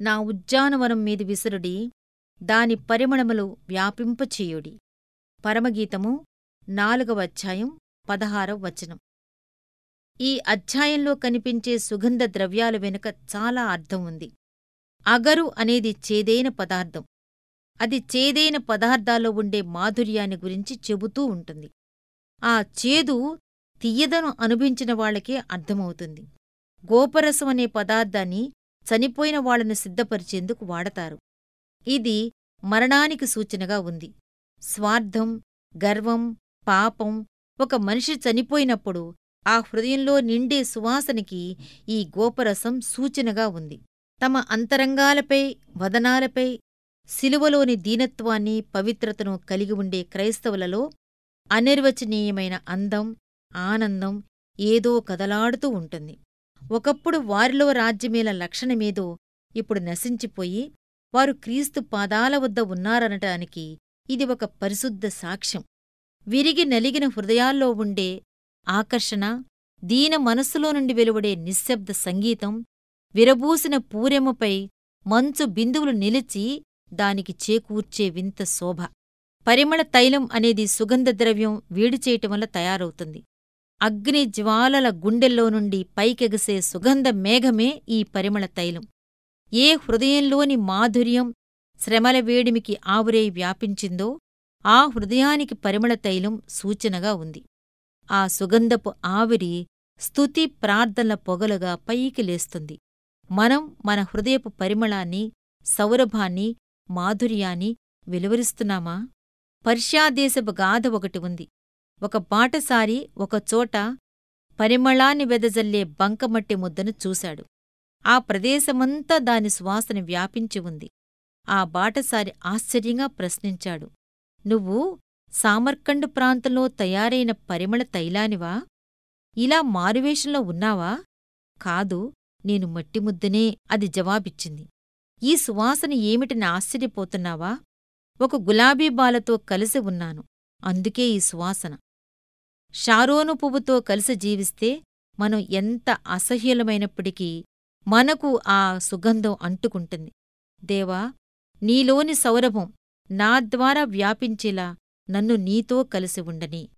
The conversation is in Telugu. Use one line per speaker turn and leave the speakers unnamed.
నా ఉజ్జానవనం మీది విసురుడి దాని పరిమళములు వ్యాపింపచేయుడి. పరమగీతము నాలుగవ అధ్యాయం పదహారవ వచనం. ఈ అధ్యాయంలో కనిపించే సుగంధ ద్రవ్యాల వెనుక చాలా అర్థం ఉంది. అగరు అనేది చేదైన పదార్థం. అది చేదైన పదార్థాల్లో ఉండే మాధుర్యాన్ని గురించి చెబుతూ ఉంటుంది. ఆ చేదు తియ్యదను అనుభవించిన వాళ్ళకే అర్థమవుతుంది. గోపరసం అనే పదార్థాన్ని చనిపోయిన వాళ్ళను సిద్ధపరిచేందుకు వాడతారు. ఇది మరణానికి సూచనగా ఉంది. స్వార్థం గర్వం పాపం ఒక మనిషి చనిపోయినప్పుడు ఆ హృదయంలో నిండే సువాసనకి ఈ గోపరసం సూచనగా ఉంది. తమ అంతరంగాలపై వదనాలపై శిలువలోని దీనత్వాన్ని పవిత్రతను కలిగి ఉండే క్రైస్తవులలో అనిర్వచనీయమైన అందం ఆనందం ఏదో కదలాడుతూ ఉంటుంది. ఒకప్పుడు వారిలో రాజ్యమేల లక్షణమేదో ఇప్పుడు నశించిపోయి వారు క్రీస్తు పాదాల వద్ద ఉన్నారనటానికి ఇది ఒక పరిశుద్ధ సాక్ష్యం. విరిగి నలిగిన హృదయాల్లో ఉండే ఆకర్షణ దీన మనస్సులో నుండి వెలువడే నిశ్శబ్ద సంగీతం విరబూసిన పూరెమపై మంచు బిందువులు నిలిచి దానికి చేకూర్చే వింత శోభ. పరిమళ తైలం అనేది సుగంధద్రవ్యం వేడిచేయటం వల్ల తయారవుతుంది. అగ్ని జ్వాలల గుండెల్లో నుండి పైకెగసే సుగంధ మేఘమే ఈ పరిమళ తైలం. ఏ హృదయంలోని మాధుర్యం శ్రమల వేడిమికి ఆవురై వ్యాపించిందో ఆ హృదయానికి పరిమళ తైలం సూచనగా ఉంది. ఆ సుగంధపు ఆవిరి స్తుతి ప్రార్థనల పొగలుగా పైకి లేస్తుంది. మనం మన హృదయపు పరిమళాన్ని సౌరభాన్ని మాధుర్యాన్ని వెలువరిస్తున్నామా? పర్ష్యాదేశపు గాథ ఒకటి ఉంది. ఒక బాటసారి ఒకచోట పరిమళాన్ని వెదజల్లే బంకమట్టి ముద్దను చూశాడు. ఆ ప్రదేశమంతా దాని సువాసన వ్యాపించి ఉంది. ఆ బాటసారి ఆశ్చర్యంగా ప్రశ్నించాడు. నువ్వు సామర్కండ్ ప్రాంతంలో తయారైన పరిమళ తైలానివా? ఇలా మారువేషంలో ఉన్నావా? కాదు నేను మట్టిముద్దనే అది జవాబిచ్చింది. ఈ సువాసన ఏమిటని ఆశ్చర్యపోతున్నావా? ఒక గులాబీ బాలతో కలిసి ఉన్నాను. అందుకే ఈ సువాసన. షారోను పువ్వుతో కలిసి జీవిస్తే మనం ఎంత అసహ్యులమైనప్పటికీ మనకు ఆ సుగంధం అంటుకుంటుంది. దేవా నీలోని సౌరభం నా ద్వారా వ్యాపించేలా నన్ను నీతో కలిసి ఉండని.